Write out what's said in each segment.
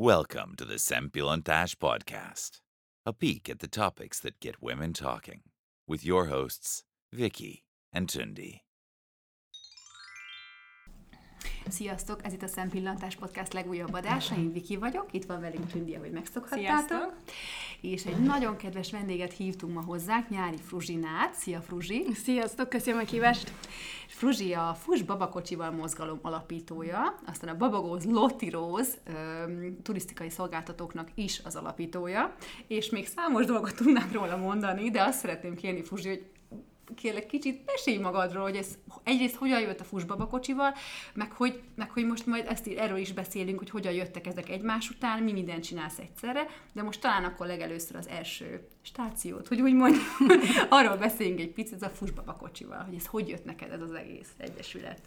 Welcome to the Sempilontash Podcast, a peek at the topics that get women talking, with your hosts, Vicky and Tundi. Sziasztok! Ez itt a Szempillantás Podcast legújabb adása. Én Viki vagyok, itt van velünk Tündi, ahogy megszokhattátok. Sziasztok! És egy nagyon kedves vendéget hívtunk ma hozzánk, Nyári Fruzsinát. Szia Fruzsi! Sziasztok, köszönöm a kívást! Fruzsi a Fuss Babakocsival mozgalom alapítója, aztán a Babagóz Lotti Rose öm, turisztikai szolgáltatóknak is az alapítója, és még számos dolgot tudnánk róla mondani, de azt szeretném kérni Fruzsi, hogy kérlek kicsit mesélj magadról, hogy ez egyrészt hogyan jött a fusbabakocsival, meg hogy, meg hogy most majd ezt erről is beszélünk, hogy hogyan jöttek ezek egymás után, mi mindent csinálsz egyszerre, de most talán akkor legelőször az első stációt, hogy úgy mondjam, arról beszéljünk egy picit, ez a fusbabakocsival, hogy ez hogy jött neked ez az egész egyesület.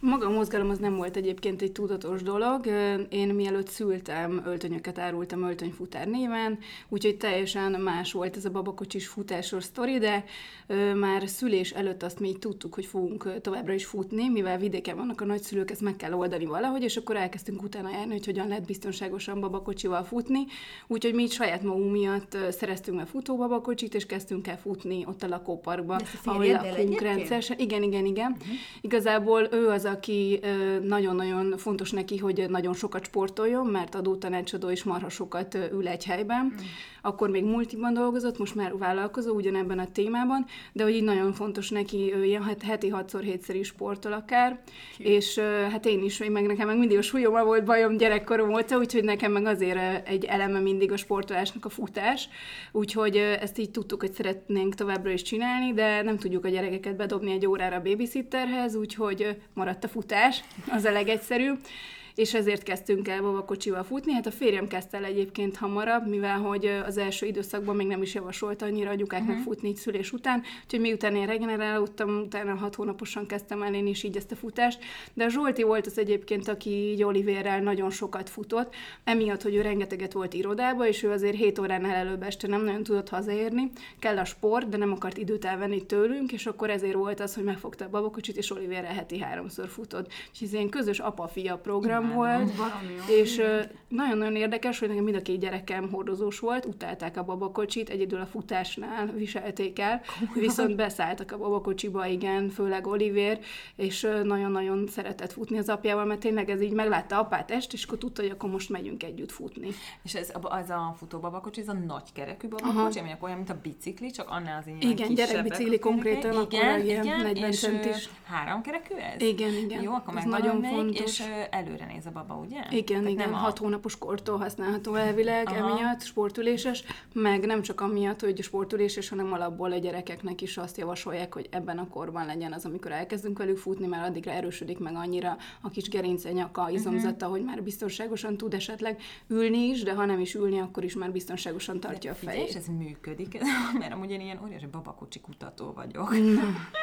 Maga a mozgalom az nem volt egyébként egy tudatos dolog. Én mielőtt szültem, öltönyöket árultam öltönyfutár néven, úgyhogy teljesen más volt ez a babakocsis futásos sztori, de már szülés előtt azt mi így tudtuk, hogy fogunk továbbra is futni, mivel vidéken vannak a nagyszülők, ezt meg kell oldani valahogy, és akkor elkezdtünk utána járni, hogy hogyan lehet biztonságosan babakocsival futni. Úgyhogy mi így saját magunk miatt szereztünk meg futóbabakocsit, és kezdtünk el futni ott a lakóparkba, ahol lakunk rendszeresen. Igen, igen, igen. Uh-huh. Igazából ő az, aki nagyon-nagyon fontos neki, hogy nagyon sokat sportoljon, mert adótanácsadó és marha sokat ül egy helyben. Uh-huh. Akkor még multiban dolgozott, most már vállalkozó ugyanebben a témában, de hogy így nagyon fontos neki, ő ilyen heti hatszor hétszer is sportol akár, Ki. és hát én is, meg nekem meg mindig a súlyommal volt bajom gyerekkorom óta, úgyhogy nekem meg azért egy eleme mindig a sportolásnak a futás, úgyhogy ezt így tudtuk, hogy szeretnénk továbbra is csinálni, de nem tudjuk a gyerekeket bedobni egy órára a babysitterhez, úgyhogy maradt a futás, az a legegyszerűbb és ezért kezdtünk el babakocsival futni. Hát a férjem kezdte el egyébként hamarabb, mivel hogy az első időszakban még nem is javasolta annyira anyukáknak uh-huh. futni így szülés után, úgyhogy miután én regenerálódtam, utána hat hónaposan kezdtem el én is így ezt a futást, de a Zsolti volt az egyébként, aki így Oliverrel nagyon sokat futott, emiatt, hogy ő rengeteget volt irodába, és ő azért 7 óránál előbb este nem nagyon tudott hazaérni, kell a sport, de nem akart időt elvenni tőlünk, és akkor ezért volt az, hogy megfogta a babakocsit, és Oliverrel heti háromszor futott. És ez ilyen közös apa-fia program volt, és nagyon-nagyon érdekes, hogy nekem mind a két gyerekem hordozós volt, utálták a babakocsit, egyedül a futásnál viselték el, viszont beszálltak a babakocsiba, igen, főleg Oliver, és nagyon-nagyon szeretett futni az apjával, mert tényleg ez így meglátta apát est, és akkor tudta, hogy akkor most megyünk együtt futni. És ez az a futó babakocsi, ez a nagy kerekű babakocsi, ami olyan, mint a bicikli, csak annál az ilyen Igen, gyerekbicikli konkrétan, igen, akkor igen, ilyen 40 centis. három kerekű ez? Igen, igen. Jó, akkor ez nagyon fontos. és előre néz a baba, ugye? Igen, Tehát igen, nem hat a... hónapos kortól használható elvileg Aha. emiatt, sportüléses, meg nem csak amiatt, hogy sportüléses, hanem alapból a gyerekeknek is azt javasolják, hogy ebben a korban legyen az, amikor elkezdünk velük futni, mert addigra erősödik meg annyira a kis gerince, nyaka, mhm. izomzata, uh-huh. hogy már biztonságosan tud esetleg ülni is, de ha nem is ülni, akkor is már biztonságosan tartja de a fejét. És ez működik, mert amúgy én ilyen óriási babakocsi kutató vagyok.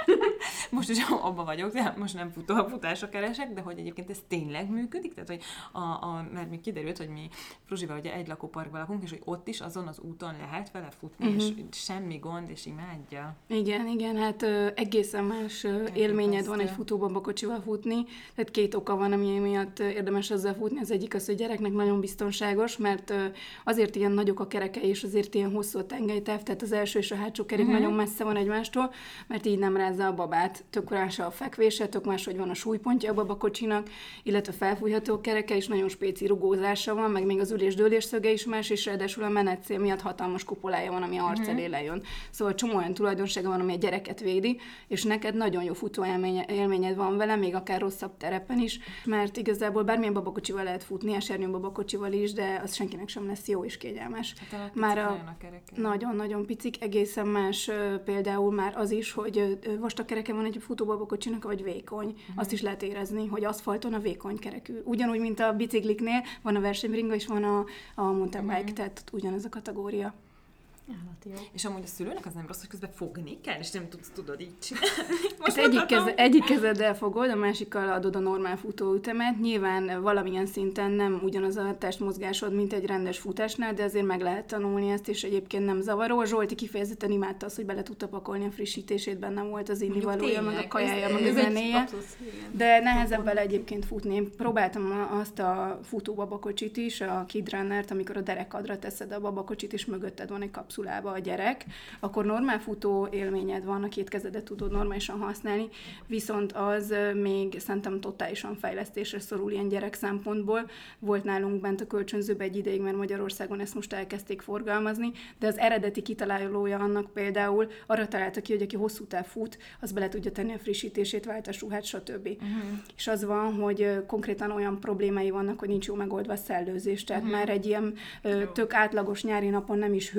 most is abba vagyok, de most nem futó a futásra keresek, de hogy egyébként ez tényleg működik, tehát hogy a, a, mert még kiderült, hogy mi Fruzsival ugye egy lakóparkban lakunk, és hogy ott is azon az úton lehet vele futni, uh-huh. és mhm. semmi gond, és imádja. Igen, igen, hát ö, egészen más ö, élményed van egy futóbabakocsival futni, tehát két oka van, ami miatt érdemes ezzel futni. Az egyik az, hogy gyereknek nagyon biztonságos, mert ö, azért ilyen nagyok a kereke, és azért ilyen hosszú a tengelytáv, tehát az első és a hátsó kerék uh-huh. nagyon messze van egymástól, mert így nem rázza a babát. Tök a fekvése, tök más, hogy van a súlypontja a babakocsinak, illetve felfújható kereke, és nagyon spéci rugózása van, meg még az ülés-dőlés szöge is más, és ráadásul a menetcél miatt hatalmas kupolája van, ami arc elé lejön. Szóval csomó olyan tulajdonsága van, ami a gyereket védi, és neked nagyon jó futó élményed van vele, még akár rosszabb terepen is, mert igazából bármilyen babakocsival lehet futni, esernyő babakocsival is, de az senkinek sem lesz jó és kényelmes. Hát már a, nagyon-nagyon picik, egészen más például már az is, hogy vastag kereke van egy futóbabakocsinak, vagy vékony. Uh-huh. Azt is lehet érezni, hogy aszfalton a vékony kerekű. Ugyanúgy, mint a bicikliknél van a versenybringa, és van a, a mountain bike, uh-huh. tehát ugyanaz a kategória. Állati jó. És amúgy a szülőnek az nem rossz, hogy közben fogni kell, és nem tudsz, tudod így csinálni. Most egyik, keze, egyik kezeddel fogod, a másikkal adod a normál futóütemet. Nyilván valamilyen szinten nem ugyanaz a testmozgásod, mint egy rendes futásnál, de azért meg lehet tanulni ezt, és egyébként nem zavaró. Zsolti kifejezetten imádta azt, hogy bele tudta pakolni a frissítését, bennem volt az innivalója, meg a kajája, meg a zenéje. De nehezebb vele egyébként futni. Én próbáltam azt a futóbabakocsit is, a Kid Runnert, amikor a derekadra teszed a babakocsit, és mögötted van egy kapszulába a gyerek, akkor normál futó élményed van, a két kezedet tudod normálisan használni, viszont az még szerintem totálisan fejlesztésre szorul ilyen gyerek szempontból. Volt nálunk bent a kölcsönzőbe egy ideig, mert Magyarországon ezt most elkezdték forgalmazni, de az eredeti kitalálója annak például arra találta ki, hogy aki hosszú táv fut, az bele tudja tenni a frissítését, váltásruhát, stb. Uh-huh. És az van, hogy konkrétan olyan problémái vannak, hogy nincs jó megoldva a szellőzés. Tehát uh-huh. már egy ilyen ö, tök átlagos nyári napon nem is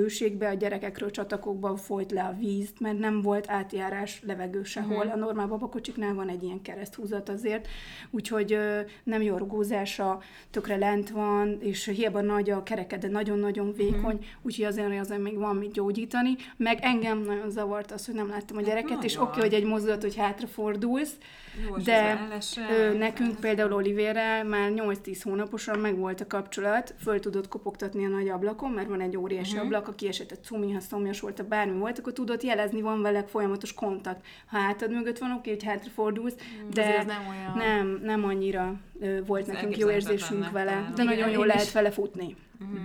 hőségbe a gyerekekről csatakokban folyt le a víz, mert nem volt átjárás levegő sehol. Uh-huh. A normál babakocsiknál van egy ilyen kereszthúzat azért, úgyhogy ö, nem jó rugózása, tökre lent van, és hiába nagy a kereke, de nagyon-nagyon vékony, uh-huh. úgyhogy azért, azért még van mit gyógyítani. Meg engem nagyon zavart az, hogy nem láttam a gyereket, hát és oké, okay, hogy egy mozdulat, hogy hátrafordulsz, jó, de ő, nekünk például Olivérrel már 8-10 hónaposan meg volt a kapcsolat, föl tudott kopogtatni a nagy ablakon, mert van egy óriási uh-huh. ablak, aki esetett cumi, ha szomjas volt, a bármi volt, akkor tudott jelezni, van vele folyamatos kontakt. Ha hátad mögött van, oké, hogy hátrafordulsz, de nem, olyan... nem, nem annyira volt Ez nekünk jó érzésünk vele, de nagyon jól lehet vele futni. Uh-huh.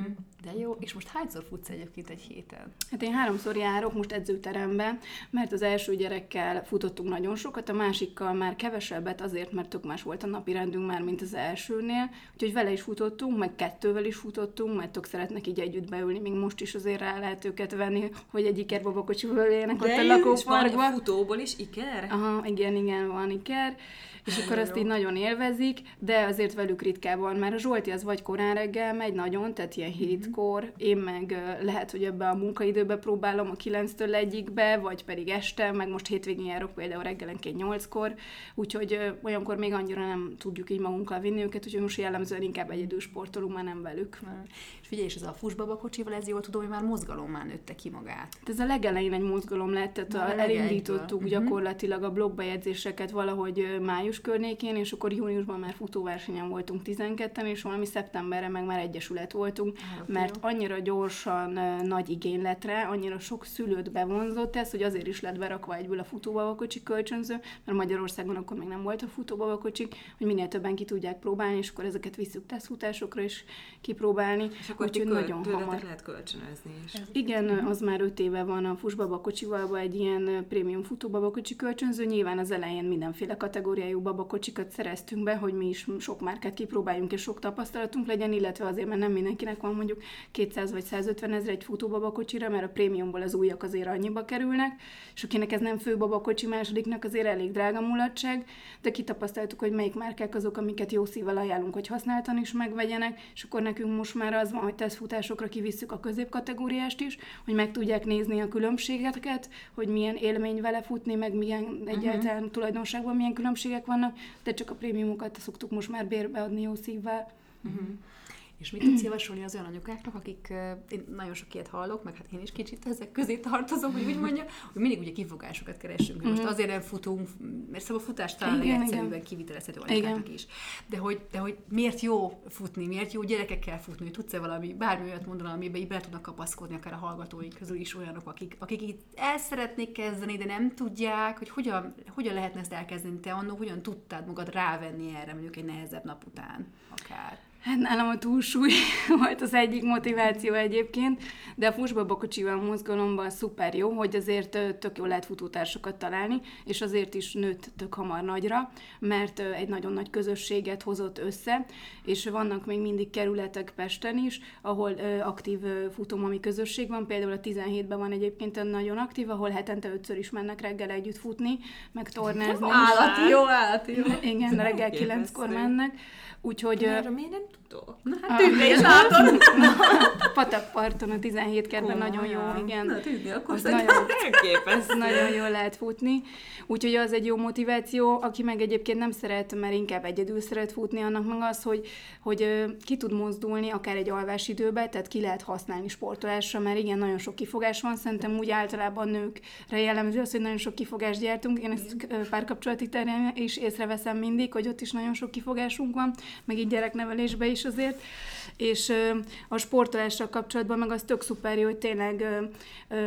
De jó, és most hányszor futsz egyébként egy héten? Hát én háromszor járok most edzőterembe, mert az első gyerekkel futottunk nagyon sokat, a másikkal már kevesebbet, azért, mert tök más volt a napi rendünk már, mint az elsőnél, úgyhogy vele is futottunk, meg kettővel is futottunk, mert tök szeretnek így együtt beülni, még most is azért rá lehet őket venni, hogy egy iker babakocsival éljenek ott a lakóparkban. Futóból is iker? Aha, igen, igen, van iker és akkor azt így nagyon élvezik, de azért velük ritkában, mert a Zsolti az vagy korán reggel megy nagyon, tehát ilyen mhm. hétkor, én meg lehet, hogy ebbe a munkaidőbe próbálom a 9-től egyikbe, vagy pedig este, meg most hétvégén járok például reggelenként 8-kor, úgyhogy olyankor még annyira nem tudjuk így magunkkal vinni őket, úgyhogy most jellemzően inkább egyedül sportolunk, már nem velük. Figyelj, és ez a fusbaba kocsival, ez jól tudom, hogy már mozgalommal nőtte ki magát. Ez a legelején egy mozgalom lett, tehát a, elindítottuk uh-huh. gyakorlatilag a blogbejegyzéseket valahogy május környékén, és akkor júniusban már futóversenyen voltunk 12-en, és valami szeptemberre meg már egyesület voltunk, hát, mert jó. annyira gyorsan nagy igény lett rá, annyira sok szülőt bevonzott ez, hogy azért is lett berakva egyből a futóbabakocsi kölcsönző, mert Magyarországon akkor még nem volt a futóbabakocsik, hogy minél többen ki tudják próbálni, és akkor ezeket visszük tesztfutásokra is kipróbálni. És akkor Úgyhogy köl- nagyon hamar. lehet kölcsönözni is. Igen, az már öt éve van a fusbabakocsival, egy ilyen prémium futóbabakocsi kölcsönző, nyilván az elején mindenféle kategóriájú babakocsikat szereztünk be, hogy mi is sok márkát kipróbáljunk és sok tapasztalatunk legyen, illetve azért, mert nem mindenkinek van mondjuk 200 vagy 150 ezer egy futóbabakocsira, mert a prémiumból az újak azért annyiba kerülnek, és akinek ez nem fő babakocsi, másodiknak azért elég drága mulatság, de kitapasztaltuk, hogy melyik márkák azok, amiket jó szívvel ajánlunk, hogy használtan is megvegyenek, és akkor nekünk most már az van, hogy tesztfutásokra kivisszük a középkategóriást is, hogy meg tudják nézni a különbségeket, hogy milyen élmény vele futni, meg milyen egyáltalán uh-huh. tulajdonságban milyen különbségek vannak, de csak a prémiumokat szoktuk most már bérbeadni jó szívvel. Uh-huh. És mit tudsz javasolni az olyan anyukáknak, akik, én nagyon sok ilyet hallok, meg hát én is kicsit ezek közé tartozom, hogy úgy mondja, hogy mindig ugye kifogásokat keresünk. Most azért nem futunk, mert szóval a futás talán igen, egyszerűen kivitelezhető anyukáknak is. De hogy, de hogy miért jó futni, miért jó gyerekekkel futni, hogy tudsz-e valami, bármi olyat mondani, amiben így be tudnak kapaszkodni, akár a hallgatóink közül is olyanok, akik, akik itt el szeretnék kezdeni, de nem tudják, hogy hogyan, hogyan lehetne ezt elkezdeni, te annó hogyan tudtad magad rávenni erre mondjuk egy nehezebb nap után akár. Hát nálam a túlsúly volt az egyik motiváció egyébként, de a fusbabakocsival mozgalomban szuper jó, hogy azért tök jó lehet futótársakat találni, és azért is nőtt tök hamar nagyra, mert egy nagyon nagy közösséget hozott össze, és vannak még mindig kerületek Pesten is, ahol aktív futómami közösség van, például a 17-ben van egyébként nagyon aktív, ahol hetente ötször is mennek reggel együtt futni, meg tornázni. Állati jó, állati jó. Igen, reggel kilenckor mennek. Úgyhogy... Erről miért nem tudok? Na, hát tűnre is látod. patakparton, a 17 kertben nagyon jó, igen. Na, tudni, akkor Az nagyon, Elképesztő. nagyon jól lehet futni. Úgyhogy az egy jó motiváció, aki meg egyébként nem szeret, mert inkább egyedül szeret futni, annak meg az, hogy, hogy ki tud mozdulni akár egy alvás időbe, tehát ki lehet használni sportolásra, mert igen, nagyon sok kifogás van, szerintem úgy általában nőkre jellemző az, hogy nagyon sok kifogást gyártunk. Én ezt párkapcsolati terén is észreveszem mindig, hogy ott is nagyon sok kifogásunk van, meg így gyereknevelésben is azért. És a sportolással kapcsolatban meg az tök szuper jó, hogy tényleg,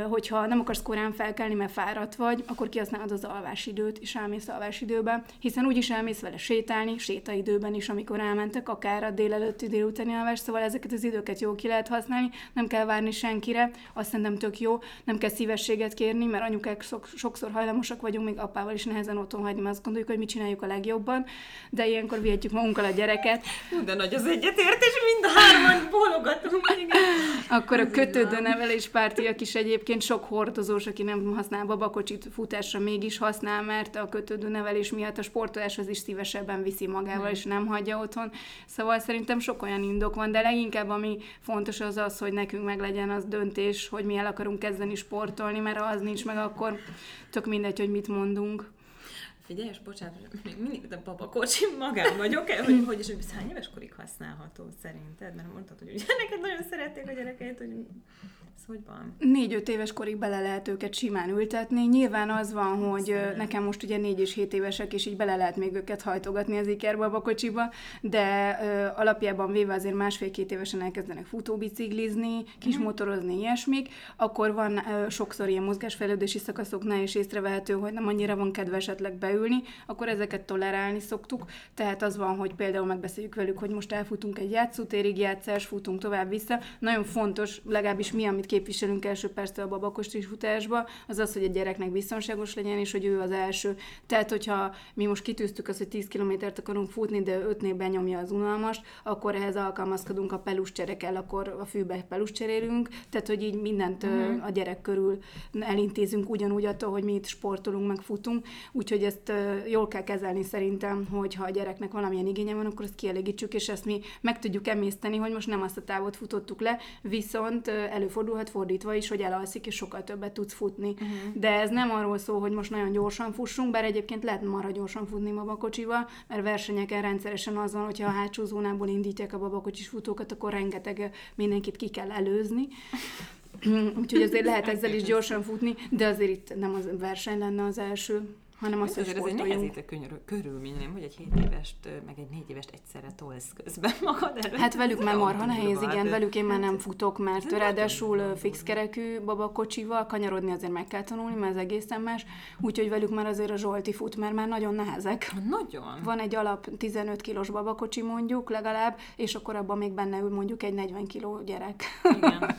hogyha nem akarsz korán felkelni, mert fáradt vagy, akkor kihasználod az alvásidőt, és elmész alvásidőbe, hiszen úgyis elmész vele sétálni, sétaidőben is, amikor elmentek, akár a délelőtti délutáni alvás, szóval ezeket az időket jól ki lehet használni, nem kell várni senkire, azt szerintem tök jó, nem kell szívességet kérni, mert anyukák sok, sokszor hajlamosak vagyunk, még apával is nehezen otthon hagyni, mert azt gondoljuk, hogy mit csináljuk a legjobban, de ilyenkor vihetjük magunkkal a gyereket, de nagy az egyetértés, mind a hárman bólogatunk. Akkor a kötődő nevelés pártiak is egyébként sok hordozós, aki nem használ babakocsit futásra, mégis használ, mert a kötődő nevelés miatt a sportoláshoz is szívesebben viszi magával, és nem hagyja otthon. Szóval szerintem sok olyan indok van, de leginkább ami fontos az az, hogy nekünk meg legyen az döntés, hogy mi el akarunk kezdeni sportolni, mert ha az nincs meg, akkor tök mindegy, hogy mit mondunk. Figyelj, és bocsánat, még mindig a babakocsi magán vagyok, hogy, hogy és hogy hány éves korig használható szerinted? Mert mondtad, hogy ugye neked nagyon szerették a gyerekeit, hogy ez hogy van? Négy-öt éves korig bele lehet őket simán ültetni. Nyilván az van, hogy Aztán. nekem most ugye négy és hét évesek, és így bele lehet még őket hajtogatni az ikerbabakocsiba, de ö, alapjában véve azért másfél-két évesen elkezdenek futóbiciklizni, kismotorozni, ilyesmik, akkor van ö, sokszor ilyen mozgásfejlődési szakaszoknál is észrevehető, hogy nem annyira van kedve esetleg beülni, akkor ezeket tolerálni szoktuk. Tehát az van, hogy például megbeszéljük velük, hogy most elfutunk egy játszótérig, játszás, futunk tovább vissza. Nagyon fontos, legalábbis mi, amit képviselünk első perctől a babakostis futásba, az az, hogy a gyereknek biztonságos legyen, és hogy ő az első. Tehát, hogyha mi most kitűztük azt, hogy 10 kilométert akarunk futni, de 5-nél benyomja az unalmast, akkor ehhez alkalmazkodunk a peluscserekkel, akkor a fűbe pelus cserélünk, tehát, hogy így mindent uh-huh. a gyerek körül elintézünk ugyanúgy attól, hogy mi itt sportolunk, meg futunk. Úgyhogy ezt jól kell kezelni szerintem, hogy ha a gyereknek valamilyen igénye van, akkor ezt kielégítsük, és ezt mi meg tudjuk emészteni, hogy most nem azt a távot futottuk le, viszont ö, előfordulhat fordítva is, hogy elalszik, és sokkal többet tudsz futni. Uh-huh. De ez nem arról szól, hogy most nagyon gyorsan fussunk, bár egyébként lehet marha gyorsan futni babakocsival, mert versenyeken rendszeresen az van, hogyha a hátsó zónából indítják a babakocsis futókat, akkor rengeteg mindenkit ki kell előzni. Úgyhogy azért lehet ezzel is gyorsan futni, de azért itt nem az verseny lenne az első, hanem az, hogy Azért ez egy nehezítő könyörű, körülmény, nem? Hogy egy 7 évest, meg egy 4 évest egyszerre tolsz közben magad előtt. Hát velük már marha nehéz, igen, hát, velük én már nem hát, futok, mert ráadásul fix kerekű babakocsival, kanyarodni azért meg kell tanulni, mert ez egészen más, úgyhogy velük már azért a Zsolti fut, mert már nagyon nehezek. Nagyon. Van egy alap 15 kilós babakocsi mondjuk legalább, és akkor abban még benne ül mondjuk egy 40 kiló gyerek. Igen,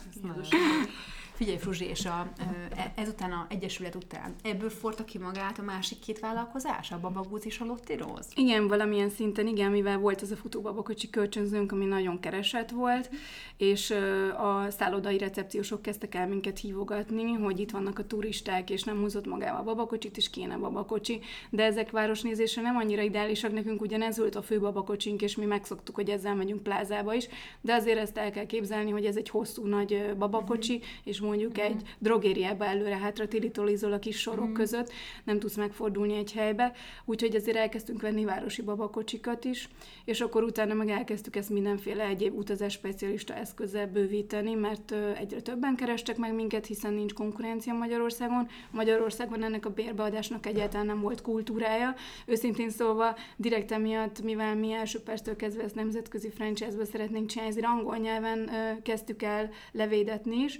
Figyelj, Fruzsi, és a, e- ezután a Egyesület után ebből forta ki magát a másik két vállalkozás, a Babagúz és a Lotti Rose? Igen, valamilyen szinten igen, mivel volt ez a futóbabakocsi kölcsönzőnk, ami nagyon keresett volt, és a szállodai recepciósok kezdtek el minket hívogatni, hogy itt vannak a turisták, és nem húzott magával a babakocsit, és kéne babakocsi. De ezek városnézésre nem annyira ideálisak nekünk, ugyanez volt a fő babakocsink, és mi megszoktuk, hogy ezzel megyünk plázába is, de azért ezt el kell képzelni, hogy ez egy hosszú nagy babakocsi, és mondjuk egy drogériába előre-hátra tilitolizol a kis sorok között, nem tudsz megfordulni egy helybe, úgyhogy azért elkezdtünk venni városi babakocsikat is, és akkor utána meg elkezdtük ezt mindenféle egyéb utazás specialista eszközzel bővíteni, mert egyre többen kerestek meg minket, hiszen nincs konkurencia Magyarországon. Magyarországon ennek a bérbeadásnak egyáltalán nem volt kultúrája. Őszintén szólva, direkt emiatt, mivel mi első perctől kezdve ezt nemzetközi franchise-ba szeretnénk csinálni, ezért angol nyelven kezdtük el levédetni is,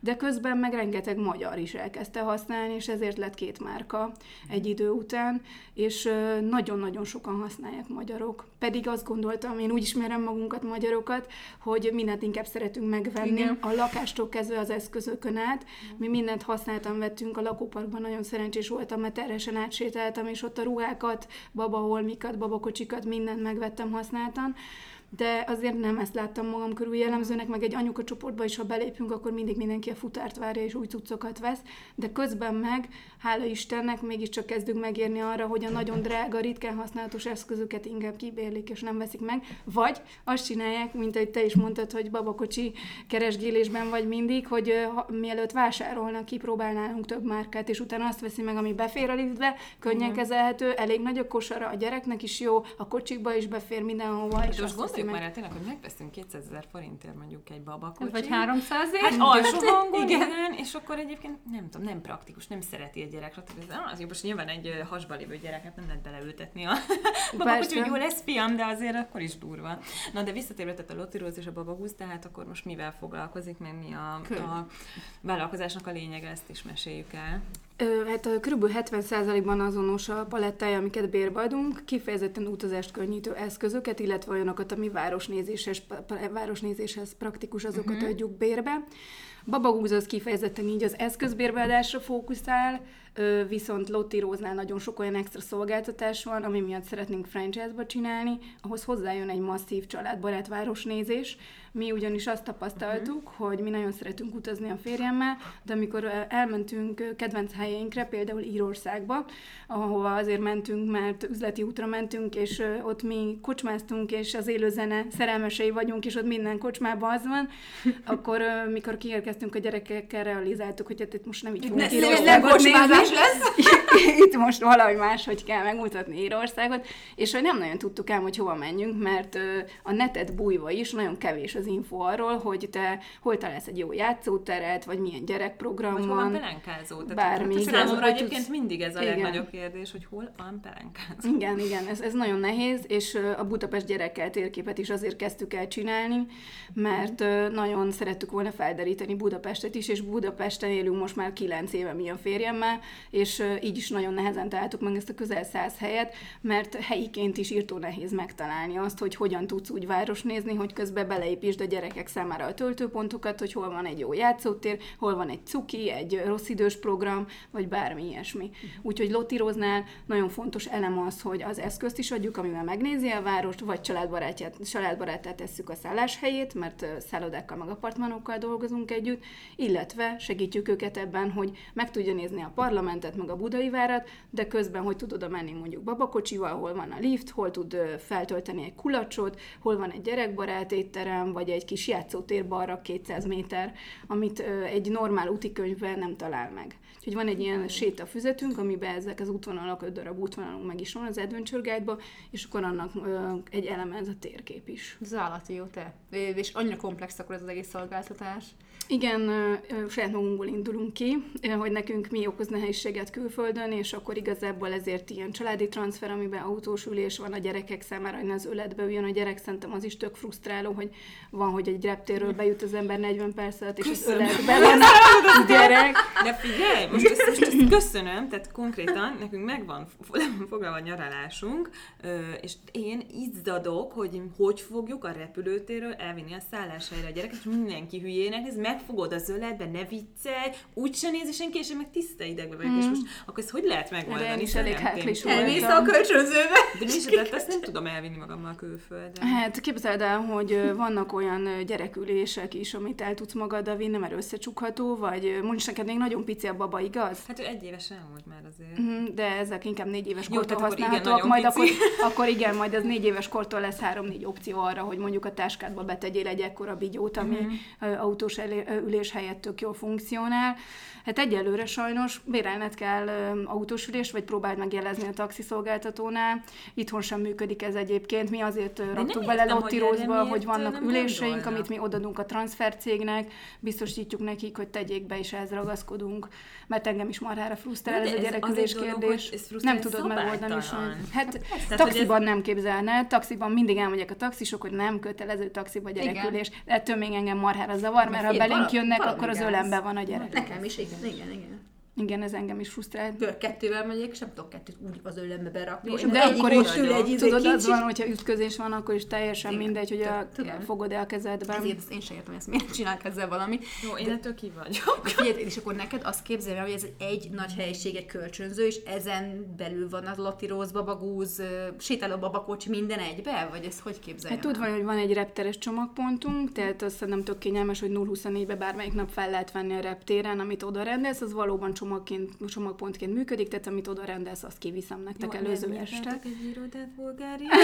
de közben meg rengeteg magyar is elkezdte használni, és ezért lett két márka egy idő után, és nagyon-nagyon sokan használják magyarok. Pedig azt gondoltam, én úgy ismerem magunkat, magyarokat, hogy mindent inkább szeretünk megvenni, Igen. a lakástól kezdve az eszközökön át. Mi mindent használtan vettünk, a lakóparkban nagyon szerencsés voltam, mert terhesen átsétáltam, és ott a ruhákat, babaholmikat, babakocsikat, mindent megvettem használtan de azért nem ezt láttam magam körül. Jellemzőnek, meg egy anyuka csoportba is, ha belépünk, akkor mindig mindenki a futárt várja és új cuccokat vesz, de közben meg, hála Istennek, mégiscsak kezdünk megérni arra, hogy a nagyon drága, ritkán használatos eszközöket inkább kibérlik és nem veszik meg, vagy azt csinálják, mint ahogy te is mondtad, hogy babakocsi keresgélésben vagy mindig, hogy ha, mielőtt vásárolnak, kipróbálnálunk több márkát, és utána azt veszi meg, ami befér a liftbe, könnyen kezelhető, elég nagy a kosara, a gyereknek is jó, a kocsikba is befér mindenhova. És most gondoljuk meg. már el tényleg, hogy megveszünk 200 ezer forintért mondjuk egy babakocsit. Vagy 300 év? Hát alsó hangon, igen. és akkor egyébként nem tudom, nem praktikus, nem szereti a gyerek. Ah, Az jó, most nyilván egy hasba lévő gyereket nem lehet beleültetni a babakocsi, hogy jó lesz fiam, de azért akkor is durva. Na de visszatérve tehát a lotiróz és a babagúz, tehát akkor most mivel foglalkozik, meg mi a, a vállalkozásnak a lényege, ezt is meséljük el. Hát kb. 70%-ban azonos a palettája, amiket bérbe adunk, kifejezetten utazást könnyítő eszközöket, illetve olyanokat, ami városnézéshez, pa- városnézéshez praktikus, azokat uh-huh. adjuk bérbe. Babagúz az kifejezetten így az eszközbérbeadásra fókuszál, viszont Lotti Róznál nagyon sok olyan extra szolgáltatás van, ami miatt szeretnénk franchise-ba csinálni, ahhoz hozzájön egy masszív családbarát városnézés. Mi ugyanis azt tapasztaltuk, uh-huh. hogy mi nagyon szeretünk utazni a férjemmel, de amikor elmentünk kedvenc helyeinkre, például Írországba, ahova azért mentünk, mert üzleti útra mentünk, és ott mi kocsmáztunk, és az élőzene szerelmesei vagyunk, és ott minden kocsmában az van, akkor mikor kiérkeztünk a gyerekekkel, realizáltuk, hogy hát itt most nem így fogunk Írországot kocsmázás nézni. lesz. itt most valahogy máshogy kell megmutatni Írországot, és hogy nem nagyon tudtuk ám, hogy hova menjünk, mert a netet bújva is nagyon kevés az info arról, hogy te hol találsz egy jó játszóteret, vagy milyen gyerekprogram Vagy hol van. van pelenkázó? Tehát bármi. hát Számomra Hogy egyébként tudsz- mindig ez a Igen. legnagyobb kérdés, hogy hol van pelenkázó. Igen, igen, ez, ez nagyon nehéz, és a Budapest gyerekkel térképet is azért kezdtük el csinálni, mert nagyon szerettük volna felderíteni Budapestet is, és Budapesten élünk most már kilenc éve mi a férjemmel, és így is nagyon nehezen találtuk meg ezt a közel száz helyet, mert helyiként is írtó nehéz megtalálni azt, hogy hogyan tudsz úgy város nézni, hogy közben beleépítsd a gyerekek számára a töltőpontokat, hogy hol van egy jó játszótér, hol van egy cuki, egy rossz idős program, vagy bármi ilyesmi. Úgyhogy Lottiroznál nagyon fontos elem az, hogy az eszközt is adjuk, amivel megnézi a várost, vagy családbarátját, családbarátát tesszük a szálláshelyét, mert szállodákkal meg apartmanokkal dolgozunk együtt, illetve segítjük őket ebben, hogy meg tudja nézni a parlamentet, meg a budai várat, de közben hogy tud oda menni mondjuk babakocsival, hol van a lift, hol tud feltölteni egy kulacsot, hol van egy gyerekbarát étterem, vagy egy kis játszótér balra 200 méter, amit egy normál útikönyvben nem talál meg. Úgyhogy van egy ilyen sétafüzetünk, amiben ezek az útvonalak, öt darab útvonalunk meg is van az Adventure Guide-ba, és akkor annak egy eleme ez a térkép is. Ez állati jó, te. És annyira komplex akkor ez az egész szolgáltatás. Igen, saját magunkból indulunk ki, hogy nekünk mi okoz nehézséget külföldön, és akkor igazából ezért ilyen családi transfer, amiben autós ülés van a gyerekek számára, hogy ne az öletbe üljön a gyerek, szerintem az is tök frusztráló, hogy van, hogy egy reptérről bejut az ember 40 perc alatt, és az Köszönöm. öletben van a gyerek. De figyelj, most ezt, most ezt köszönöm, tehát konkrétan nekünk megvan f- foglalva a nyaralásunk, és én izzadok, hogy hogy fogjuk a repülőtérről elvinni a szálláshelyre a gyereket, és mindenki hülyének néz, megfogod az öletbe, ne viccelj, úgyse nézi senki, és én meg tiszta idegbe vagyok, és most akkor ezt hogy lehet Erre én megoldani? is elég voltam. Elmész a kölcsönzőbe. De mi is, de ezt nem tudom elvinni magammal külföldre. Hát képzeld el, hogy vannak olyan gyerekülések is, amit el tudsz magaddal vinni, mert összecsukható, vagy mondjuk neked még nagyon pici a baba, igaz? Hát ő egy évesen volt már azért. Mhm, De ezek inkább négy éves Jó, kortól akkor használhatóak, majd akkor, pici. akkor igen, majd az négy éves kortól lesz három-négy opció arra, hogy mondjuk a táskádba betegyél egy ekkora bigyót, ami uh autós elé, ülés helyett tök jól funkcionál. Hát egyelőre sajnos bérelned kell ö, autós ülést, vagy próbáld megjelezni a taxiszolgáltatónál. Itthon sem működik ez egyébként. Mi azért ö, raktuk bele Lottirozba, erre hogy vannak üléseink, amit mi odadunk a transfercégnek, biztosítjuk nekik, hogy tegyék be, és ehhez ragaszkodunk, mert engem is marhára frusztrál de ez a ez gyerekülés dolog, kérdés. ez frusztrál, Nem ez tudod megoldani sajnos. Hát hogy taxiban nem képzelne, taxiban mindig elmondják a taxisok, hogy nem kötelező taxiba gyerekülés, de ettől még engem marhára zavar, mert ha Figyelj, vala- jönnek, akkor az gáz. ölemben van a gyerek. Nekem is, igen, igen, igen. Igen, ez engem is frusztrált. Tőle kettővel megyek, és nem tudok kettőt úgy az ölembe berakni. Jó, és De akkor is ül egy tudod, az van, hogyha ütközés van, akkor is teljesen Igen, mindegy, hogy a, tudom. fogod-e a kezedben. Ezért én sem értem, ezt miért csinálnak ezzel valamit. Jó, én ettől ki vagyok. Figyelj, és akkor neked azt képzelj el, hogy ez egy nagy helyiség, egy kölcsönző, és ezen belül van az Rose, babagúz, sétáló babakocsi, minden egybe? Vagy ezt hogy képzelj Hát tudva, hogy van egy repteres csomagpontunk, tehát azt szerintem tök kényelmes, hogy 0-24-be bármelyik nap fel lehet venni a reptéren, amit oda rendelsz, az valóban csomagként, csomagpontként működik, tehát amit oda rendelsz, azt kiviszem nektek Jó, előző nem este. egy irodát Bulgária?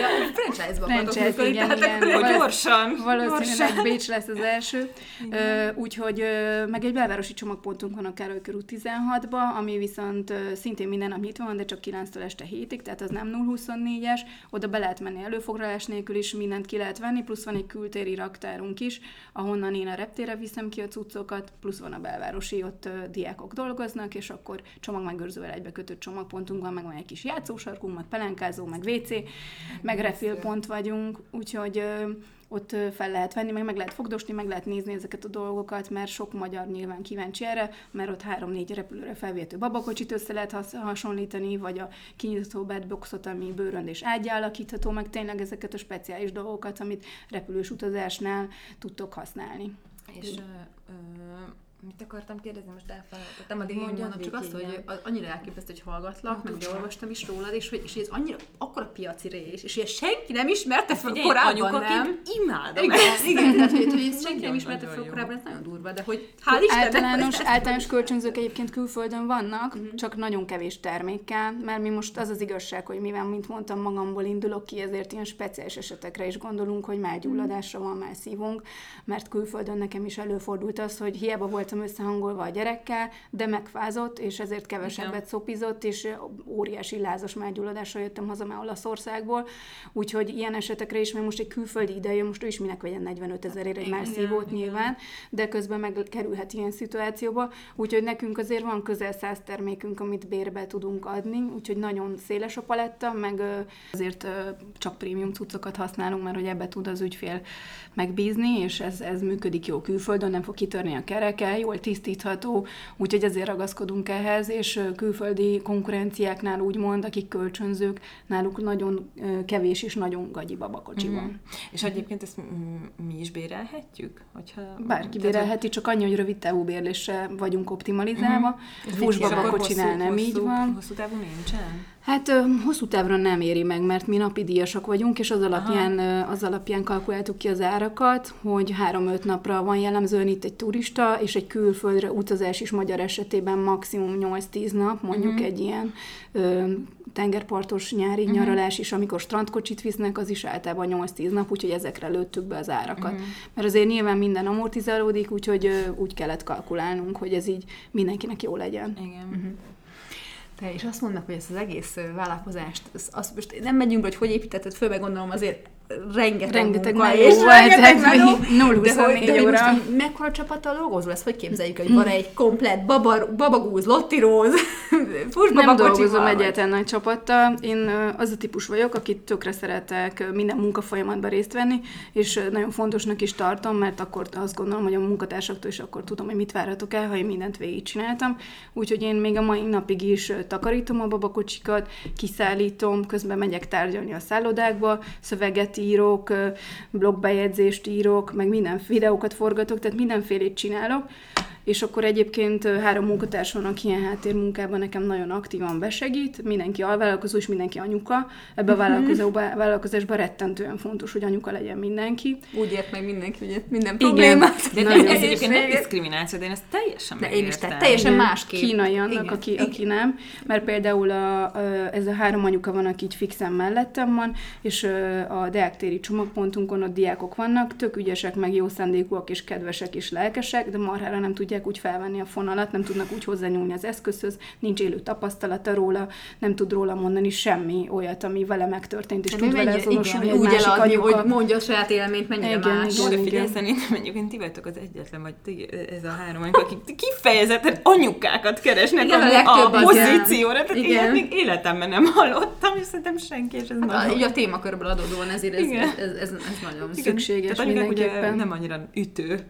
De a franchise-ban vagyok, Franchise, igen, tehát igen. akkor- Val- Gyorsan! Valószínűleg Bécs lesz az első. Úgyhogy meg egy belvárosi csomagpontunk van a Károly körút 16-ba, ami viszont szintén minden nap nyitva van, de csak 9-től este 7-ig, tehát az nem 0-24-es. Oda be lehet menni előfoglalás nélkül is, mindent ki lehet venni, plusz van egy kültéri raktárunk is, ahonnan én a reptére viszem ki a cuccokat, plusz van a belvárosi, ott ö, diákok dolgoznak, és akkor csomagmegőrzővel egybekötött csomagpontunk van, meg van egy kis játszósarkunk, meg pelenkázó, meg WC, meg refillpont vagyunk, úgyhogy ott fel lehet venni, meg meg lehet fogdosni, meg lehet nézni ezeket a dolgokat, mert sok magyar nyilván kíváncsi erre, mert ott három-négy repülőre felvihető babakocsit össze lehet hasonlítani, vagy a kinyitható bedboxot, ami bőrönd és ágyállakítható, meg tényleg ezeket a speciális dolgokat, amit repülős utazásnál tudtok használni. És ö, ö, mit akartam kérdezni, most elfelejtettem, addig Én mondjad mondom, csak azt, hogy annyira elképesztő, hogy hallgatlak, meg ugye olvastam is rólad, és hogy, és ez annyira akkora piaci rés, és ezt senki nem ismerte fel Figyelj, korábban, nem? imádom Igen, ezt. igen, tehát hogy, hogy ezt senki nem ismerte fel korábban, ez nagyon durva, de hogy hál' Istennek, Általános, általános kölcsönzők egyébként külföldön vannak, Mhm. csak nagyon kevés termékkel, mert mi most az az igazság, hogy mivel, mint mondtam, magamból indulok ki, ezért ilyen speciális esetekre is gondolunk, hogy mágyulladásra van, már szívunk, mert külföldön nekem is előfordult az, hogy hiába voltam összehangolva a gyerekkel, de megfázott, és ezért kevesebbet szopizott, és óriási lázas mágyulladással jöttem haza már Olaszországból, úgyhogy ilyen esetekre is, mert most egy külföldi ide jön, most ő is minek vegyen 45 ezerért egy már szívót nyilván, de közben megkerülhet ilyen szituációba, úgyhogy nekünk azért van közel száz termékünk, amit bérbe tudunk adni, úgyhogy nagyon széles a paletta, meg azért csak prémium cuccokat használunk, mert hogy ebbe tud az ügyfél megbízni, és ez, ez működik jó külföldön, nem fog kitörni a kereke, jól tisztítható, úgyhogy ezért ragaszkodunk ehhez, és külföldi konkurenciáknál úgymond, akik kölcsönzők, náluk nagyon kevés és nagyon gagyi babakocsi Mhm. van. És egyébként ezt mm, mi is bérelhetjük? Hogyha, Bárki tehát, bérelheti, csak annyi, hogy rövid távú bérlésre vagyunk optimalizálva. És Fusbabakocsinál nem így hosszú, van. Hosszú távon nincsen? Hát hosszú távra nem éri meg, mert mi napi díjasak vagyunk, és az alapján, ö, az alapján kalkuláltuk ki az árakat, hogy három-öt napra van jellemzően itt egy turista, és egy külföldre utazás is magyar esetében maximum 8-10 nap, mondjuk uh-huh. egy ilyen ö, tengerpartos nyári uh-huh. nyaralás is, amikor strandkocsit visznek, az is általában 8-10 nap, úgyhogy ezekre lőttük be az árakat. Uh-huh. Mert azért nyilván minden amortizálódik, úgyhogy ö, úgy kellett kalkulálnunk, hogy ez így mindenkinek jó legyen. Igen. Uh-huh. Te és azt mondnak, hogy ezt az egész vállalkozást, azt, most nem megyünk hogy hogy építetted föl, meg gondolom azért rengeteg, Rengeteg munka, és volt, rengeteg tehát meló. hogy 0-24 de hogy, de hogy óra. mekkora csapattal dolgozol? Ezt hogy képzeljük, hogy van egy komplet baba, babagúz, lottiróz, Nem fusbabakocsival? dolgozom egyáltalán nagy csapattal. Én az a típus vagyok, akit tökre szeretek minden munkafolyamatban részt venni, és nagyon fontosnak is tartom, mert akkor azt gondolom, hogy a munkatársaktól is akkor tudom, hogy mit várhatok el, ha én mindent végigcsináltam. Úgyhogy én még a mai napig is takarítom a babakocsikat, kiszállítom, közben megyek tárgyalni a szállodákba, szöveget írok, blogbejegyzést írok, meg minden videókat forgatok, tehát mindenfélét csinálok. És akkor egyébként három munkatárs van, aki ilyen háttérmunkában nekem nagyon aktívan besegít, mindenki alvállalkozó és mindenki anyuka. Ebben a vállalkozóba, vállalkozásban rettentően fontos, hogy anyuka legyen mindenki. Úgy ért meg mindenki, ugye minden Igen. problémát. De Nagyon ez egyébként nem diszkrimináció, de én ezt teljesen De én is, tehát teljesen másképp. Kínai annak, Igen, aki, igen. aki nem, mert például a, a, ez a három anyuka van, aki így fixen mellettem van, és a deáktéri csomagpontunkon ott diákok vannak, tök ügyesek, meg jó szándékúak, és kedvesek, és lelkesek, de marhára nem tudják úgy felvenni a fonalat, nem tudnak úgy hozzányúlni az eszközhöz, nincs élő tapasztalata róla, nem tud róla mondani semmi olyat, ami vele megtörtént, és De tud vele azonosulni igen, úgy eladni, anyuka. hogy mondja a saját élményt, mennyire Igen, más. igen. Figyelj, szerintem egyébként ti vagytok az egyetlen, vagy ti, ez a három anyuka, akik kifejezetten anyukákat keresnek Igen, a, a pozícióra. Tehát igen. ilyet még életemben nem hallottam, és szerintem senki, és ez Hát, nagyon... így a témakörből adódóan ezért ez, Igen. ez, ez, ez, ez nagyon Igen. Szükséges Tehát anyukák ugye nem annyira ütő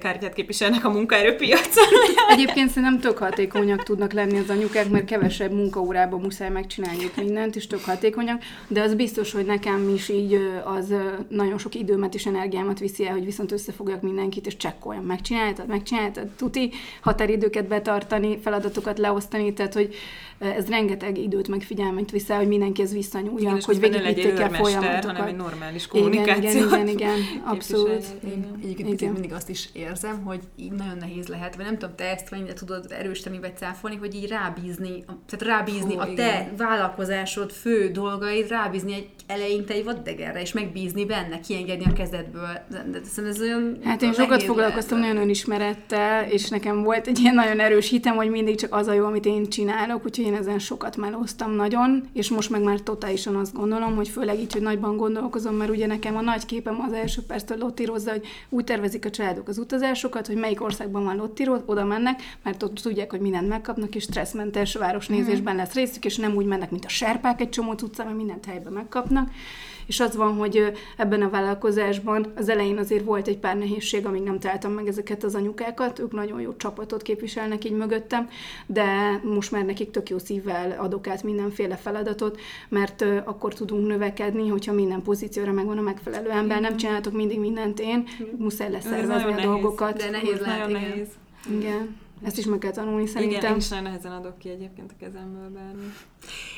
kártyát képviselnek a munkaerőpiacon, piacon. Egyébként szerintem tök hatékonyak tudnak lenni az anyukák, mert kevesebb munkaórában muszáj megcsinálniuk mindent, és tök hatékonyak, de az biztos, hogy nekem is így az nagyon sok időmet és energiámat viszi el, hogy viszont összefogjak mindenkit, és csekkoljam. Megcsináltad, megcsináltad, tuti határidőket betartani, feladatokat leosztani, tehát hogy ez rengeteg időt meg figyelmet visz el, hogy mindenki ez visszanyúlja, Igen, hogy végigvitték őrmester, folyamatokat. hanem egy normális Igen, kommunikációt. igen, igen, igen, abszolút. Igen. Egyébként Igen. mindig azt is érzem, hogy így nagyon nehéz lehet, vagy nem tudom, te ezt mennyire tudod erősíteni vagy cáfolni, hogy így rábízni, tehát rábízni Hú, a te igen. vállalkozásod fő dolgait, rábízni egy eleinte egy vaddegerre, és megbízni benne, kiengedni a kezedből. De, ez olyan Hát én sokat lehet. foglalkoztam nagyon önismerettel, és nekem volt egy ilyen nagyon erős hitem, hogy mindig csak az a jó, amit én csinálok, úgyhogy én ezen sokat melóztam nagyon, és most meg már totálisan azt gondolom, hogy főleg így, hogy nagyban gondolkozom, mert ugye nekem a nagy képem az első perctől lottírozza, hogy úgy tervezik a családok az utazásokat, hogy melyik országban van lottíroz, oda mennek, mert ott tudják, hogy mindent megkapnak, és stresszmentes városnézésben lesz részük, és nem úgy mennek, mint a serpák egy csomó utca, mert mindent helyben megkapnak. És az van, hogy ebben a vállalkozásban az elején azért volt egy pár nehézség, amíg nem találtam meg ezeket az anyukákat, ők nagyon jó csapatot képviselnek így mögöttem, de most már nekik tök jó szívvel adok át mindenféle feladatot, mert akkor tudunk növekedni, hogyha minden pozícióra megvan a megfelelő ember, nem csináltok mindig mindent én, muszáj Ez leszervezni a nehéz. dolgokat. De nehéz lehet, igen. nehéz. Igen, ezt is meg kell tanulni Igen, szerintem. én is nagyon nehezen adok ki egyébként a kezemből bármi.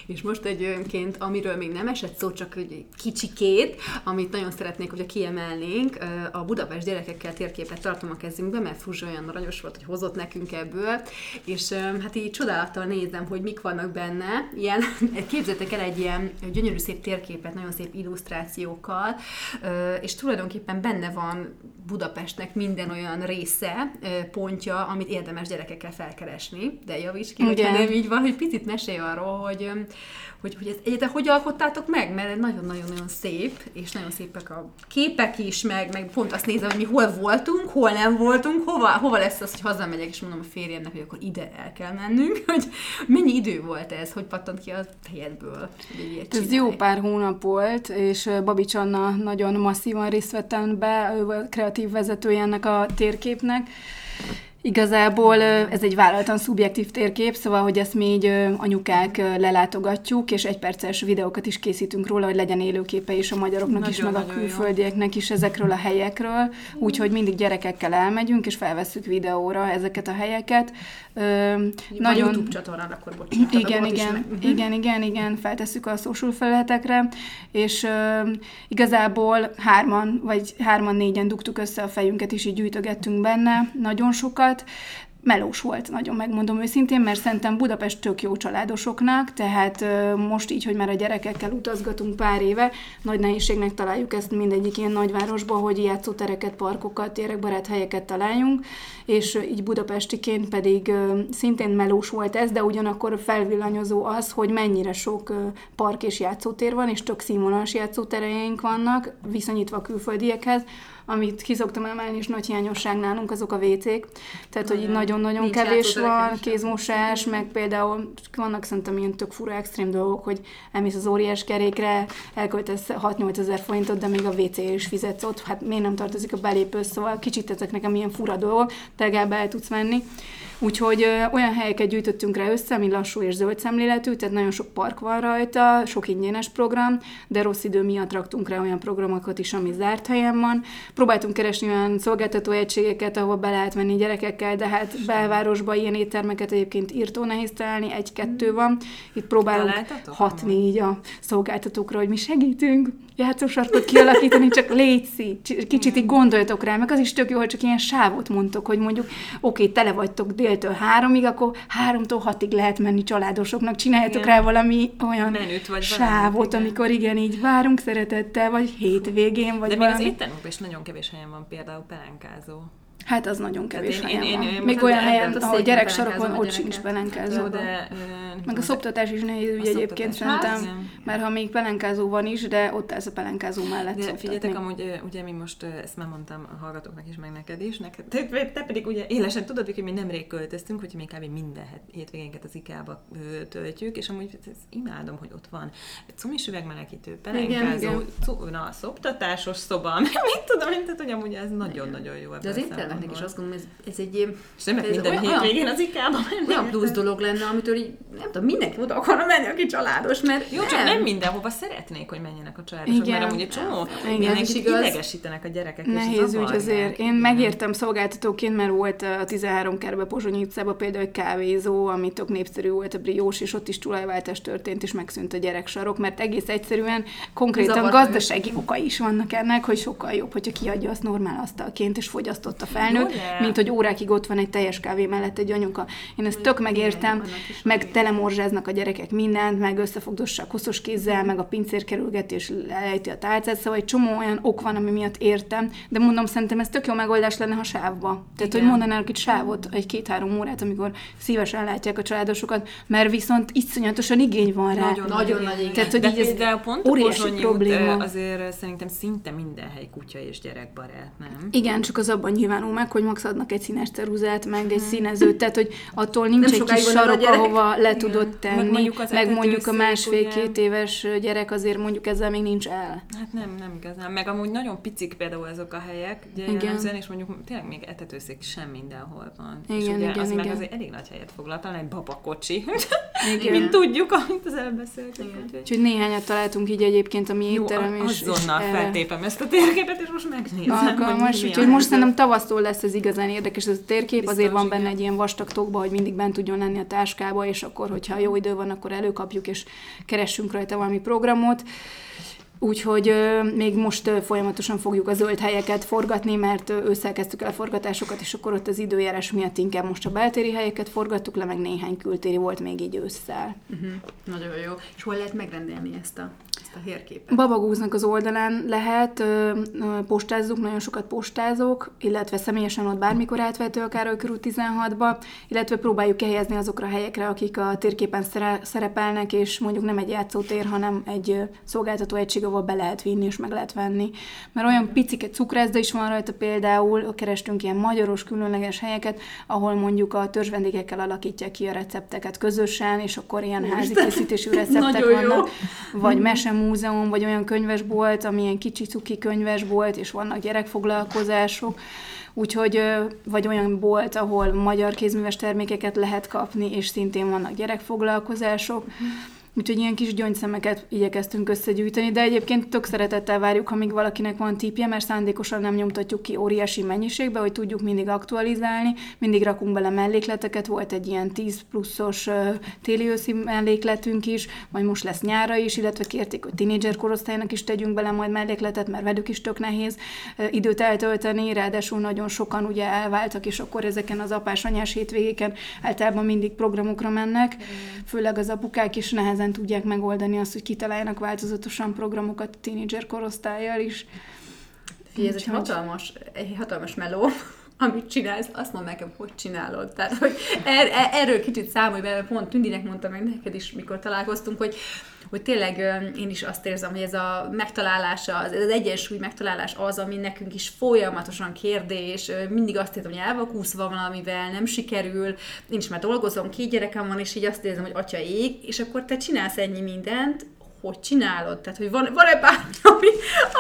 És most egyébként, amiről még nem esett szó, csak egy kicsikét, amit nagyon szeretnék, hogyha kiemelnénk, a Budapest gyerekekkel térképet tartom a kezünkbe, mert Fruzsi olyan aranyos volt, hogy hozott nekünk ebből, és hát így csodálattal nézem, hogy mik vannak benne. Ilyen, képzeljétek el egy ilyen gyönyörű szép térképet, nagyon szép illusztrációkkal, és tulajdonképpen benne van Budapestnek minden olyan része, pontja, amit érdemes gyerekekkel felkeresni, de javíts ki, hogyha nem így van, hogy picit mesélj arról, hogy, hogy, hogy ezt egyáltalán hogy alkottátok meg, mert nagyon-nagyon-nagyon szép, és nagyon szépek a képek is, meg, meg pont azt nézem, hogy mi hol voltunk, hol nem voltunk, hova, hova lesz az, hogy hazamegyek, és mondom a férjemnek, hogy akkor ide el kell mennünk, hogy mennyi idő volt ez, hogy pattant ki a fejedből, Ez jó pár hónap volt, és Babics Anna nagyon masszívan részt vettem be, ő kreatív vezetője ennek a térképnek. Igazából ez egy vállaltan szubjektív térkép, szóval, hogy ezt mi így ö, anyukák lelátogatjuk, és egy perces videókat is készítünk róla, hogy legyen élőképe is a magyaroknak is, meg a Nagyon-nagyon jó. külföldieknek is ezekről a helyekről. Úgyhogy mindig gyerekekkel elmegyünk, és felvesszük videóra ezeket a helyeket. Ö, Vagy YouTube csatornán, akkor bocsánat. igen, igen, meg- igen, igen, igen, feltesszük a social felületekre, és igazából hárman, vagy hárman-négyen dugtuk össze a fejünket, és így gyűjtögettünk benne nagyon sokat. Melós volt, nagyon megmondom őszintén, mert szerintem Budapest tök jó családosoknak, tehát most így, hogy már a gyerekekkel utazgatunk pár éve, nagy nehézségnek találjuk ezt mindegyik ilyen nagyvárosba, hogy játszótereket, parkokat, gyerekbarát helyeket találjunk, és így budapestiként pedig szintén melós volt ez, de ugyanakkor felvillanyozó az, hogy mennyire sok park és játszótér van, és tök színvonalas játszótereink vannak, viszonyítva a külföldiekhez, amit ki szoktam emelni, és nagy hiányosság nálunk, azok a WC-k. Tehát, hogy így nagyon-nagyon kevés van, kézmosás, meg például vannak szerintem ilyen tök fura extrém dolgok, hogy elmész az óriás kerékre, elköltesz 6-8 ezer forintot, de még a WC is fizetsz ott, hát miért nem tartozik a belépő, szóval kicsit ezek nekem ilyen fura dolgok, de el tudsz menni. Úgyhogy ö, olyan helyeket gyűjtöttünk rá össze, ami lassú és zöld szemléletű, tehát nagyon sok park van rajta, sok ingyenes program, de rossz idő miatt raktunk rá olyan programokat is, ami zárt helyen van. Próbáltunk keresni olyan szolgáltató egységeket, ahol be lehet menni gyerekekkel, de hát belvárosban ilyen éttermeket egyébként írtó nehéz találni, egy-kettő van. Itt próbálunk Találtatok? hat-négy a szolgáltatókra, hogy mi segítünk játszósarkot kialakítani, csak létszi, kicsit így gondoljatok rá, meg az is tök jó, hogy csak ilyen sávot mondtok, hogy mondjuk oké, tele vagytok déltől háromig, akkor háromtól hatig lehet menni családosoknak, csináljatok Igen. rá valami olyan Menüt vagy sávot, valamit, igen. amikor igen, így várunk szeretettel, vagy hétvégén, vagy De még az valami. éttermekben is nagyon kevés helyen van például pelenkázó. Hát az nagyon kevés én- helyen én- van. én- én Még olyan helyen, a ahol a ott sincs pelenkázó. Jó, de... Meg a szoptatás is nehéz ügy egyébként szerintem, igen. mert ha még pelenkázó van is, de ott ez a pelenkázó mellett De szoptatni. figyeljetek, amúgy ugye mi most, ezt már mondtam a hallgatóknak is, meg neked is, neked, te, te pedig ugye élesen tudod, hogy mi nemrég költöztünk, hogy mi kb. minden hétvégénket az IKEA-ba töltjük, és amúgy ezt imádom, hogy ott van cumis üvegmelegítő, pelenkázó, igen. cu- na, szoptatásos szoba, mit tudom én, tehát hogy amúgy ez nagyon-nagyon jó De az éttermek embernek, és azt gondolom, ez, ez egy... És nem ez minden olyan- hétvégén az IKEA-ba menni. olyan plusz dolog lenne, amitől így, nem tudom, mindenki oda akarna menni, aki családos, mert Jó, csak nem mindenhova szeretnék, hogy menjenek a családosok, Igen. mert amúgy egy csomó Igen, is igaz. idegesítenek a gyerekek, és Nehéz ügy azért. Én megértem szolgáltatóként, mert volt a 13 kerbe Pozsonyi utcában például egy kávézó, ami tök népszerű volt a briós, és ott is tulajváltás történt, és megszűnt a gyereksarok, mert egész egyszerűen konkrétan Zavart gazdasági okai is vannak ennek, hogy sokkal jobb, hogyha kiadja azt normál asztalként, és fogyasztott a felnőtt, Ugye? mint hogy órákig ott van egy teljes kávé mellett egy anyuka. Én ezt tök megértem, meg telemorzsáznak a gyerekek mindent, meg összefogdossák hosszos kézzel, meg a pincér kerülgeti, és lejti a tálcát, szóval egy csomó olyan ok van, ami miatt értem, de mondom, szerintem ez tök jó megoldás lenne, ha sávba. Tehát, hogy mondanának itt sávot, egy két-három órát, amikor szívesen látják a családosokat, mert viszont iszonyatosan igény van rá. Nagyon, Nagyon nagy igény. Tehát, hogy De így ez például pont óriási út, probléma. ö, azért szerintem szinte minden hely kutya és gyerekbarát, nem? Igen, csak az abban nyilvánul meg, hogy max adnak egy színes ceruzát, meg egy színezőt, tehát hogy attól nincs Nem egy kis sarok, ahova le Igen. tudod Meg tenni, mondjuk az meg mondjuk a másfél-két éves gyerek azért mondjuk ezzel még nincs el. Hát nem, nem igazán. Meg amúgy nagyon picik például azok a helyek, ugye Igen. és mondjuk tényleg még etetőszék sem mindenhol van. és Igen, ugye igen, az meg igen. azért elég nagy helyet foglal, talán egy babakocsi. Igen. Mint tudjuk, amit az elbeszéltünk. úgyhogy- néhányat találtunk így egyébként a mi Jó, étterem is. azonnal és feltépem ezt a térképet, és most megnézem, alkalmas, úgyhogy most szerintem tavasztól lesz ez igazán érdekes ez a térkép, Biztos, azért van igen. benne egy ilyen vastag tokba, hogy mindig bent tudjon lenni a táskába, és akkor, hogyha jó idő van, akkor előkapjuk, és keressünk rajta valami programot. Úgyhogy ö, még most ö, folyamatosan fogjuk a zöld helyeket forgatni, mert ö, ősszel kezdtük el a forgatásokat, és akkor ott az időjárás miatt inkább most a beltéri helyeket forgattuk le, meg néhány kültéri volt még így ősszel. Uh-huh. Nagyon jó. És hol lehet megrendelni ezt a térképet? Babagúznak az oldalán lehet, postázzuk, nagyon sokat postázok, illetve személyesen ott bármikor átvehető a Károly körút 16-ba, illetve próbáljuk kihelyezni azokra a helyekre, akik a térképen szere- szerepelnek, és mondjuk nem egy játszótér, hanem egy szolgáltató egység, ahol be lehet vinni és meg lehet venni. Mert olyan picike cukrászda is van rajta például, kerestünk ilyen magyaros, különleges helyeket, ahol mondjuk a törzsvendégekkel alakítják ki a recepteket közösen, és akkor ilyen házi készítésű receptek Nagyon jó. vannak vagy mesemúzeum, vagy olyan könyvesbolt, ami ilyen kicsi cuki könyvesbolt, és vannak gyerekfoglalkozások. Úgyhogy, vagy olyan bolt, ahol magyar kézműves termékeket lehet kapni, és szintén vannak gyerekfoglalkozások. Úgyhogy ilyen kis gyöngyszemeket igyekeztünk összegyűjteni, de egyébként tök szeretettel várjuk, amíg valakinek van típje, mert szándékosan nem nyomtatjuk ki óriási mennyiségbe, hogy tudjuk mindig aktualizálni, mindig rakunk bele mellékleteket, volt egy ilyen 10 pluszos ö, téli-őszi mellékletünk is, majd most lesz nyára is, illetve kérték, hogy tínédzser korosztálynak is tegyünk bele majd mellékletet, mert velük is tök nehéz időt eltölteni, ráadásul nagyon sokan ugye elváltak, és akkor ezeken az apás-anyás hétvégéken általában mindig programokra mennek, főleg az apukák is nehezen tudják megoldani azt, hogy kitaláljanak változatosan programokat a tínédzser korosztályjal is. Figyelj, ez egy hatalmas, egy hatalmas meló, amit csinálsz, azt mondd nekem, hogy csinálod. Tehát, hogy er, er, erről kicsit számolj be, pont Tündinek mondta meg neked is, mikor találkoztunk, hogy hogy tényleg én is azt érzem, hogy ez a megtalálása, az, az egyensúly megtalálás az, ami nekünk is folyamatosan kérdés, mindig azt érzem, hogy elvakúszva valamivel, nem sikerül, is már dolgozom, két gyerekem van, és így azt érzem, hogy atya ég, és akkor te csinálsz ennyi mindent, hogy csinálod? Tehát, hogy van, van-e bármi, ami,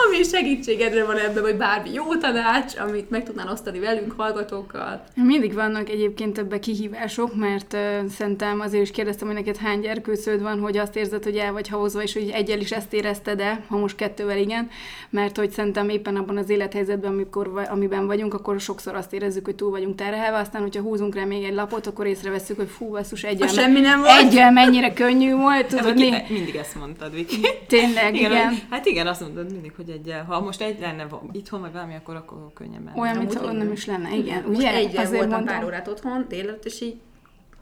ami segítségedre van ebben, vagy bármi jó tanács, amit meg tudnál osztani velünk, hallgatókkal? Mindig vannak egyébként ebbe kihívások, mert uh, szerintem azért is kérdeztem, hogy neked hány gyerkőcöd van, hogy azt érzed, hogy el vagy havozva, és hogy egyel is ezt érezted de ha most kettővel igen, mert hogy szerintem éppen abban az élethelyzetben, amikor, amiben vagyunk, akkor sokszor azt érezzük, hogy túl vagyunk terhelve, aztán, hogyha húzunk rá még egy lapot, akkor észreveszünk, hogy fú, basszus, egyel, semmi nem volt. egyel mennyire könnyű volt, tudod, né- mindig ezt mondtad, Viki. tényleg, igen. igen. hogy- Hát igen, azt mondod mindig, hogy egy, ha most egy lenne itthon, vagy valami, akkor, akkor könnyebben. Olyan, Amúgy mint igen. nem is lenne, igen. Most Ugye? Azért voltam mondtam. pár órát otthon, délelőtt, és így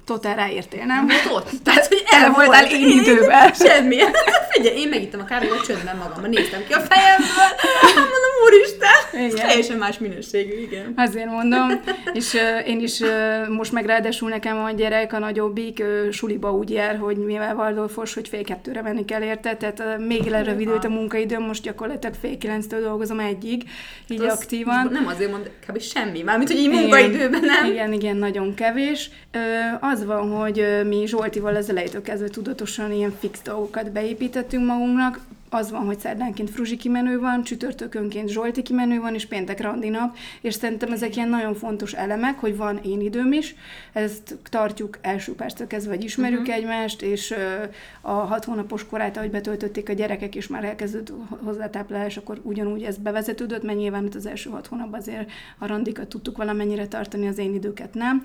Totál ráértél, nem? ott. Tehát, hogy el voltál volt. én idővel. Semmi. Figyelj, én megittem a kávémat csöndben magamban, néztem ki a fejemből, mondom, úristen, Igen. teljesen más minőségű, igen. Azért mondom, és uh, én is uh, most meg ráadásul nekem a gyerek, a nagyobbik, uh, suliba úgy jár, hogy mivel Waldorfos, hogy fél kettőre menni kell érte, tehát uh, még lerövidült a munkaidőm, most gyakorlatilag fél kilenctől dolgozom egyig, így Az- aktívan. Nem azért mond, kb. semmi, mármint, hogy így munkaidőben nem. Igen, igen, nagyon kevés. Ö, az van, hogy ö, mi Zsoltival az elejétől kezdve tudatosan ilyen fix dolgokat beépítettünk magunknak, az van, hogy szerdánként Fruzsi kimenő van, csütörtökönként Zsolti kimenő van, és péntek randi nap, és szerintem ezek ilyen nagyon fontos elemek, hogy van én időm is, ezt tartjuk első perctől kezdve, vagy ismerjük uh-huh. egymást, és a hat hónapos korát, ahogy betöltötték a gyerekek, és már elkezdődött hozzátáplálás, akkor ugyanúgy ez bevezetődött, mert nyilván az első hat hónapban azért a randikat tudtuk valamennyire tartani, az én időket nem,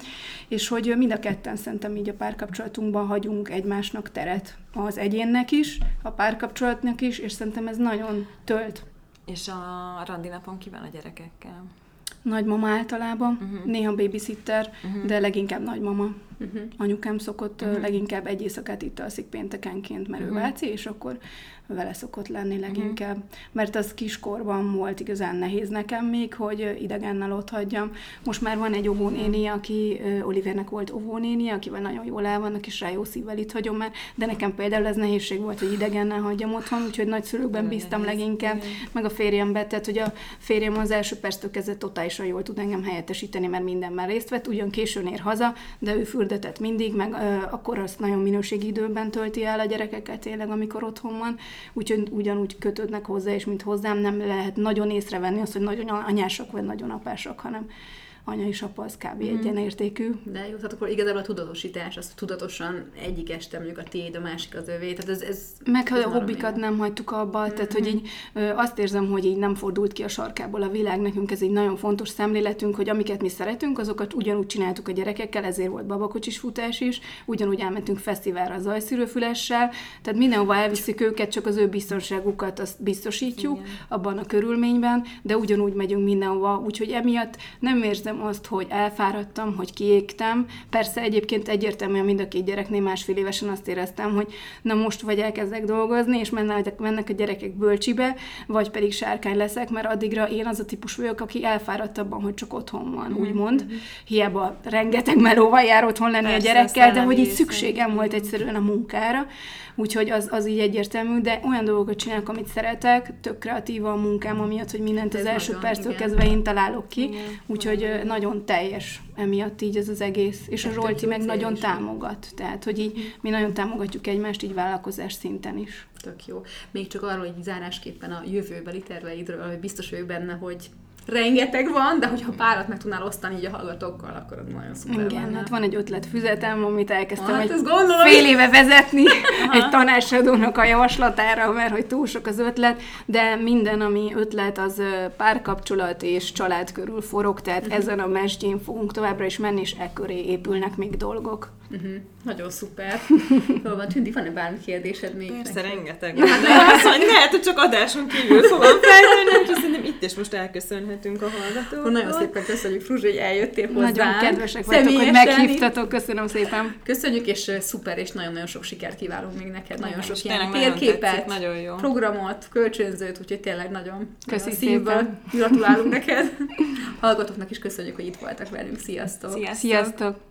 és hogy mind a ketten szerintem így a párkapcsolatunkban hagyunk egymásnak teret az egyénnek is, a párkapcsolatnak is, és szerintem ez nagyon tölt. És a randi napon ki van a gyerekekkel? Nagymama általában, uh-huh. néha babysitter, uh-huh. de leginkább nagymama. Uh-huh. Anyukám szokott uh-huh. leginkább egy éjszakát itt alszik péntekenként, mert uh-huh. ő váci, és akkor vele szokott lenni leginkább. Uh-huh. Mert az kiskorban volt igazán nehéz nekem még, hogy idegennel ott hagyjam. Most már van egy óvónéni, aki Olivernek volt óvónéni, akivel nagyon jól el vannak, és rá jó szívvel itt hagyom már, de nekem például ez nehézség volt, hogy idegennel hagyjam otthon, úgyhogy nagyszülőkben bíztam leginkább, igen. meg a férjembe, tehát hogy a férjem az első perctől kezdve totálisan jól tud engem helyettesíteni, mert mindenben részt vett, ugyan későn ér haza, de ő fürdetett mindig, meg ö, akkor azt nagyon minőségi időben tölti el a gyerekeket tényleg, amikor otthon van, úgyhogy ugyanúgy kötődnek hozzá, és mint hozzám nem lehet nagyon észrevenni azt, hogy nagyon anyásak vagy nagyon apásak, hanem anya és apa az kb. Mm. egyenértékű. De jó, tehát akkor igazából a tudatosítás, az tudatosan egyik este mondjuk a tiéd, a másik az övé, tehát ez... ez Meg ez a hobbikat nem hagytuk abba, mm-hmm. tehát hogy így ö, azt érzem, hogy így nem fordult ki a sarkából a világ, nekünk ez egy nagyon fontos szemléletünk, hogy amiket mi szeretünk, azokat ugyanúgy csináltuk a gyerekekkel, ezért volt babakocsis futás is, ugyanúgy elmentünk fesztiválra a zajszűrőfülessel, tehát mindenhova elviszik őket, csak az ő biztonságukat azt biztosítjuk Igen. abban a körülményben, de ugyanúgy megyünk mindenhova, úgyhogy emiatt nem érzem érzem azt, hogy elfáradtam, hogy kiégtem. Persze egyébként egyértelműen mind a két gyereknél másfél évesen azt éreztem, hogy na most vagy elkezdek dolgozni, és mennek, mennek a gyerekek bölcsibe, vagy pedig sárkány leszek, mert addigra én az a típus vagyok, aki elfáradt abban, hogy csak otthon van, mm-hmm. úgymond. Mhm. Hiába rengeteg melóval jár otthon lenni Persze, a gyerekkel, de hogy így szükségem volt egyszerűen a munkára. Úgyhogy az, az így egyértelmű, de olyan dolgokat csinálok, amit szeretek, tök kreatív a munkám, amiatt, hogy mindent az első perctől kezdve én találok ki, úgyhogy nagyon teljes emiatt így ez az egész, és a Zsolti meg nagyon támogat, tehát hogy így mi nagyon támogatjuk egymást így vállalkozás szinten is. Tök jó. Még csak arról, hogy zárásképpen a jövőbeli terveidről, hogy biztos vagyok benne, hogy rengeteg van, de hogyha párat meg tudnál osztani így a hallgatókkal, akkor az nagyon szuper Igen, lenne. hát van egy ötletfüzetem, amit elkezdtem hát, egy fél éve vezetni egy tanácsadónak a javaslatára, mert hogy túl sok az ötlet, de minden, ami ötlet, az párkapcsolat és család körül forog, tehát uh-huh. ezen a mesdjén fogunk továbbra is menni, és e köré épülnek még dolgok. Uh-huh. Nagyon szuper. Jól van, Tündi, van-e bármi kérdésed még? Persze, neki? rengeteg. Ja, de azt mondja, lehet, hogy csak adáson kívül fogom feltenni, úgyhogy szerintem itt is most elköszönhetünk a hallgatóktól. Nagyon szépen köszönjük, Fruzsi, hogy eljöttél hozzánk. Nagyon kedvesek vagytok, hogy meghívtatok. Köszönöm szépen. Köszönjük, és szuper, és nagyon-nagyon sok sikert kívánunk még neked. Nagyon, nagyon sok ilyen térképet, nagyon jó. programot, kölcsönzőt, úgyhogy tényleg nagyon Köszi szépen. Gratulálunk neked. Hallgatóknak is köszönjük, hogy itt voltak velünk. Sziasztok! Sziasztok! Sziasztok.